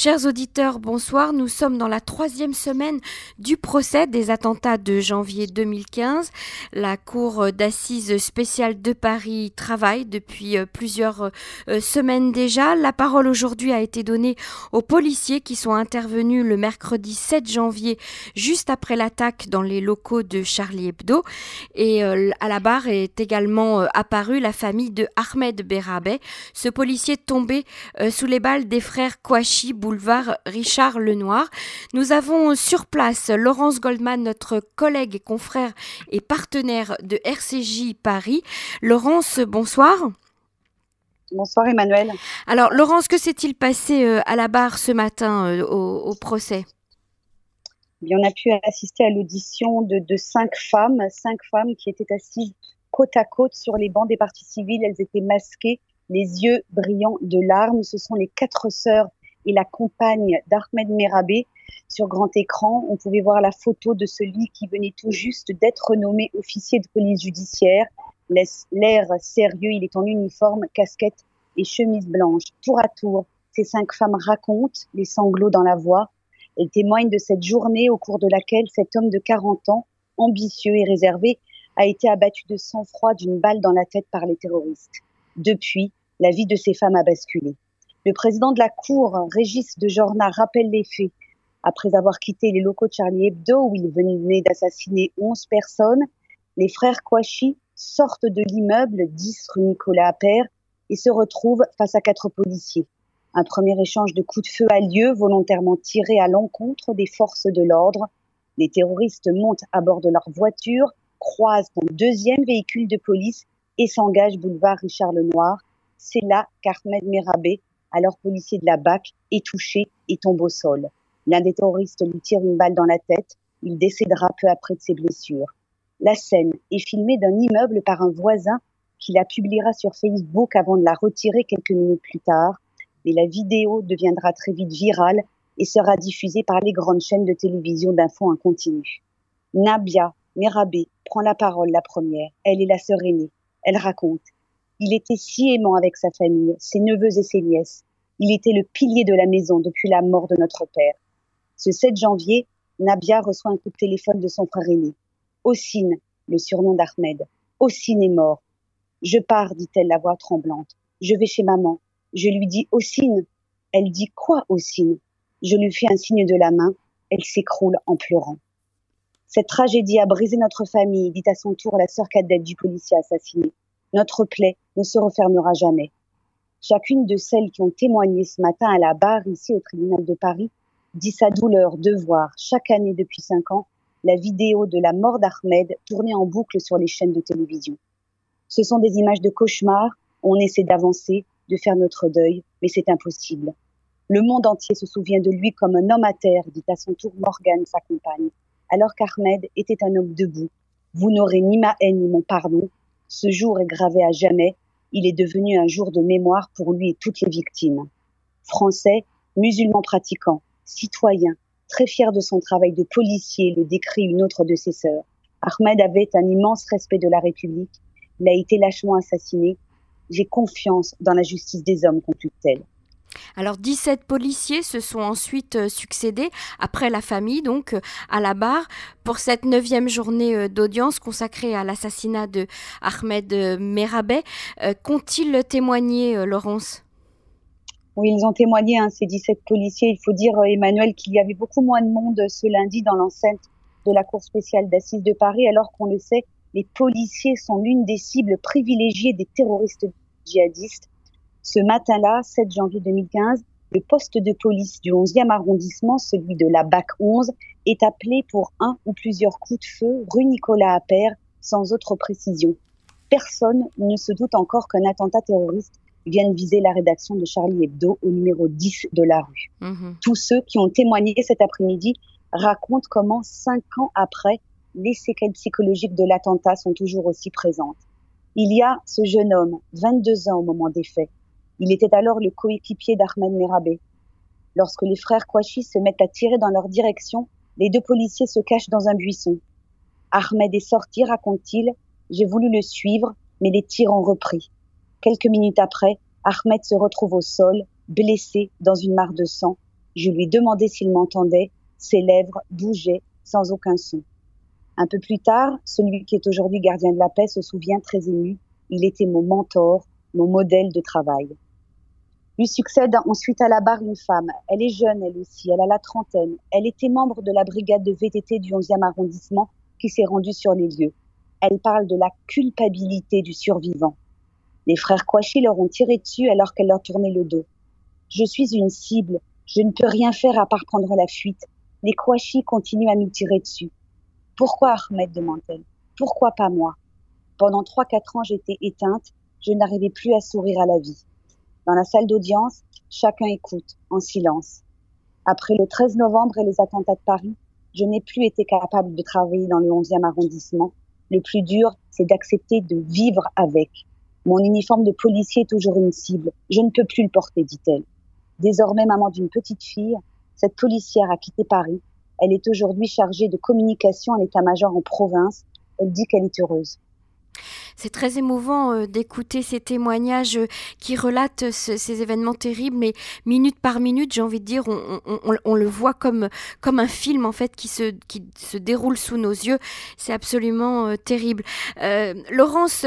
Chers auditeurs, bonsoir. Nous sommes dans la troisième semaine du procès des attentats de janvier 2015. La Cour d'assises spéciale de Paris travaille depuis euh, plusieurs euh, semaines déjà. La parole aujourd'hui a été donnée aux policiers qui sont intervenus le mercredi 7 janvier, juste après l'attaque dans les locaux de Charlie Hebdo. Et euh, à la barre est également apparue la famille de Ahmed Berabé, ce policier tombé sous les balles des frères Kouachi boulevard Richard Lenoir. Nous avons sur place Laurence Goldman, notre collègue et confrère et partenaire de RCJ Paris. Laurence, bonsoir. Bonsoir Emmanuel. Alors Laurence, que s'est-il passé euh, à la barre ce matin euh, au, procès? Eh on a pu assister à l'audition de, de, cinq femmes, cinq femmes qui étaient assises côte à côte sur les bancs des parties civiles. Elles étaient masquées, les yeux brillants de larmes. Ce sont les quatre sœurs et la compagne d'Ahmed Merabé. Sur grand écran, on pouvait voir la photo de celui qui venait tout juste d'être nommé officier de police judiciaire. L'air sérieux, il est en uniforme, casquette et chemise blanche. Tour à tour, ces cinq femmes racontent, les sanglots dans la voix. Elles témoignent de cette journée au cours de laquelle cet homme de 40 ans, ambitieux et réservé, a été abattu de sang-froid d'une balle dans la tête par les terroristes. Depuis, la vie de ces femmes a basculé. Le président de la Cour, Régis de Jorna, rappelle les faits. Après avoir quitté les locaux de Charlie Hebdo, où il venait d'assassiner 11 personnes, les frères Kouachi sortent de l'immeuble 10 rue Nicolas Appert et se retrouvent face à quatre policiers. Un premier échange de coups de feu a lieu, volontairement tiré à l'encontre des forces de l'ordre. Les terroristes montent à bord de leur voiture, croisent un deuxième véhicule de police et s'engagent boulevard Richard Lenoir. C'est là qu'Ahmed Merabé alors policier de la BAC, est touché et tombe au sol. L'un des terroristes lui tire une balle dans la tête. Il décédera peu après de ses blessures. La scène est filmée d'un immeuble par un voisin qui la publiera sur Facebook avant de la retirer quelques minutes plus tard. Mais la vidéo deviendra très vite virale et sera diffusée par les grandes chaînes de télévision d'infos en continu. Nabia Merabé prend la parole la première. Elle est la sœur aînée. Elle raconte il était si aimant avec sa famille, ses neveux et ses nièces. Il était le pilier de la maison depuis la mort de notre père. Ce 7 janvier, Nabia reçoit un coup de téléphone de son frère aîné. Ossine, le surnom d'Ahmed. Ossine est mort. Je pars, dit-elle la voix tremblante. Je vais chez maman. Je lui dis Ossine. Elle dit quoi, Ossine? Je lui fais un signe de la main. Elle s'écroule en pleurant. Cette tragédie a brisé notre famille, dit à son tour la sœur cadette du policier assassiné. Notre plaie ne se refermera jamais. Chacune de celles qui ont témoigné ce matin à la barre ici au tribunal de Paris dit sa douleur de voir chaque année depuis cinq ans la vidéo de la mort d'Ahmed tournée en boucle sur les chaînes de télévision. Ce sont des images de cauchemar, on essaie d'avancer, de faire notre deuil, mais c'est impossible. Le monde entier se souvient de lui comme un homme à terre, dit à son tour Morgane, sa compagne, alors qu'Ahmed était un homme debout. Vous n'aurez ni ma haine ni mon pardon, ce jour est gravé à jamais. Il est devenu un jour de mémoire pour lui et toutes les victimes. Français, musulman pratiquant, citoyen, très fier de son travail de policier, le décrit une autre de ses sœurs. Ahmed avait un immense respect de la République. Il a été lâchement assassiné. J'ai confiance dans la justice des hommes, conclut-elle. Alors 17 policiers se sont ensuite euh, succédés après la famille, donc euh, à la barre, pour cette neuvième journée euh, d'audience consacrée à l'assassinat de Ahmed Merabet. Qu'ont-ils témoigné, Laurence? Oui, ils ont témoigné, hein, ces 17 policiers. Il faut dire, Emmanuel, qu'il y avait beaucoup moins de monde ce lundi dans l'enceinte de la Cour spéciale d'assises de Paris, alors qu'on le sait, les policiers sont l'une des cibles privilégiées des terroristes djihadistes. Ce matin-là, 7 janvier 2015, le poste de police du 11e arrondissement, celui de la BAC 11, est appelé pour un ou plusieurs coups de feu rue Nicolas Appert, sans autre précision. Personne ne se doute encore qu'un attentat terroriste vienne viser la rédaction de Charlie Hebdo au numéro 10 de la rue. Mhm. Tous ceux qui ont témoigné cet après-midi racontent comment, cinq ans après, les séquelles psychologiques de l'attentat sont toujours aussi présentes. Il y a ce jeune homme, 22 ans au moment des faits, il était alors le coéquipier d'Ahmed Merabé. Lorsque les frères Kouachi se mettent à tirer dans leur direction, les deux policiers se cachent dans un buisson. Ahmed est sorti, raconte-t-il. J'ai voulu le suivre, mais les tirs ont repris. Quelques minutes après, Ahmed se retrouve au sol, blessé dans une mare de sang. Je lui demandai s'il m'entendait. Ses lèvres bougeaient sans aucun son. Un peu plus tard, celui qui est aujourd'hui gardien de la paix se souvient très ému. Il était mon mentor, mon modèle de travail. Lui succède ensuite à la barre une femme. Elle est jeune, elle aussi, elle a la trentaine. Elle était membre de la brigade de VTT du 11e arrondissement qui s'est rendue sur les lieux. Elle parle de la culpabilité du survivant. Les frères Kouachi leur ont tiré dessus alors qu'elle leur tournait le dos. Je suis une cible. Je ne peux rien faire à part prendre la fuite. Les Kouachi continuent à nous tirer dessus. Pourquoi Ahmed demande-t-elle. Pourquoi pas moi Pendant trois, quatre ans, j'étais éteinte. Je n'arrivais plus à sourire à la vie. Dans la salle d'audience, chacun écoute, en silence. Après le 13 novembre et les attentats de Paris, je n'ai plus été capable de travailler dans le 11e arrondissement. Le plus dur, c'est d'accepter de vivre avec. Mon uniforme de policier est toujours une cible. Je ne peux plus le porter, dit-elle. Désormais maman d'une petite fille, cette policière a quitté Paris. Elle est aujourd'hui chargée de communication à l'état-major en province. Elle dit qu'elle est heureuse. C'est très émouvant euh, d'écouter ces témoignages euh, qui relatent ces événements terribles, mais minute par minute, j'ai envie de dire, on, le voit comme, comme un film en fait qui se, qui se déroule sous nos yeux. C'est absolument euh, terrible. Laurence,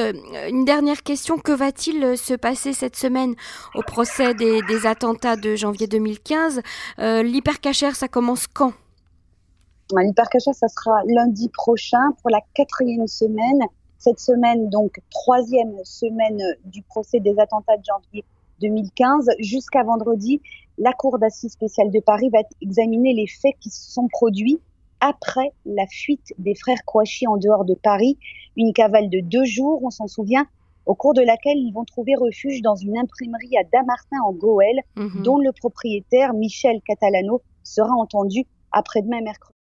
une dernière question. Que va-t-il se passer cette semaine au procès des, des attentats de janvier 2015 L'hypercachère, ça commence quand? L'hypercachère, ça sera lundi prochain pour la quatrième semaine cette semaine, donc troisième semaine du procès des attentats de janvier 2015, jusqu'à vendredi, la Cour d'assises spéciale de Paris va examiner les faits qui se sont produits après la fuite des frères Kouachi en dehors de Paris, une cavale de deux jours, on s'en souvient, au cours de laquelle ils vont trouver refuge dans une imprimerie à Damartin en Goël, mhm. dont le propriétaire Michel Catalano sera entendu après-demain mercredi.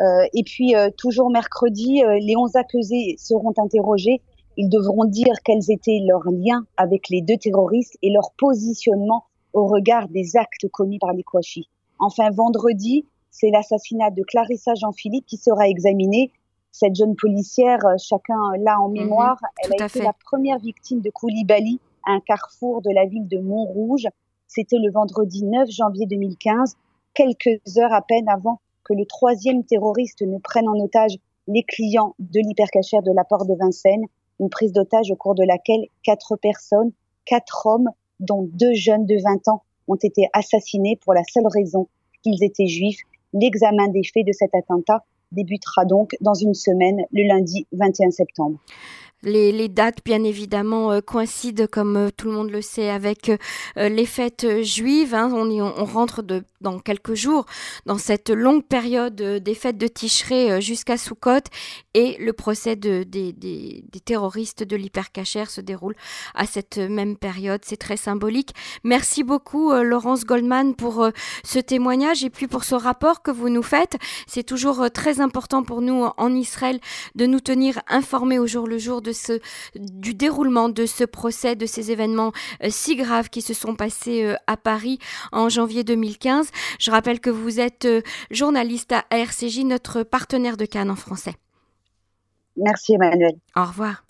Euh, et puis, euh, toujours mercredi, euh, les 11 accusés seront interrogés. Ils devront dire quels étaient leurs liens avec les deux terroristes et leur positionnement au regard des actes commis par les Kouachi. Enfin, vendredi, c'est l'assassinat de Clarissa Jean-Philippe qui sera examiné. Cette jeune policière, chacun l'a en mhm, mémoire, elle a été la première victime de Koulibaly à un carrefour de la ville de Montrouge. C'était le vendredi 9 janvier 2015, quelques heures à peine avant que le troisième terroriste ne prenne en otage les clients de l'hypercachère de la porte de Vincennes, une prise d'otage au cours de laquelle quatre personnes, quatre hommes, dont deux jeunes de 20 ans, ont été assassinés pour la seule raison qu'ils étaient juifs. L'examen des faits de cet attentat débutera donc dans une semaine, le lundi 21 septembre. Les, dates, bien évidemment, euh, coïncident, comme euh, tout le monde le sait, avec euh, les fêtes juives. Hein. On, rentre dans quelques jours dans cette longue période des fêtes de Tishré jusqu'à Soukot. Et le procès de, des, des, terroristes de l'hypercachère se déroule à cette même période. C'est très symbolique. Merci beaucoup, Laurence Goldman, pour ce témoignage et puis pour ce rapport que vous nous faites. C'est toujours très important pour nous en Israël de nous tenir informés au jour le jour de du déroulement de ce procès, de ces événements euh, si graves qui se sont passés euh, à Paris en janvier 2015. Je rappelle que vous êtes euh, journaliste à RCJ, notre partenaire de Cannes en français. Merci Emmanuel. Au revoir.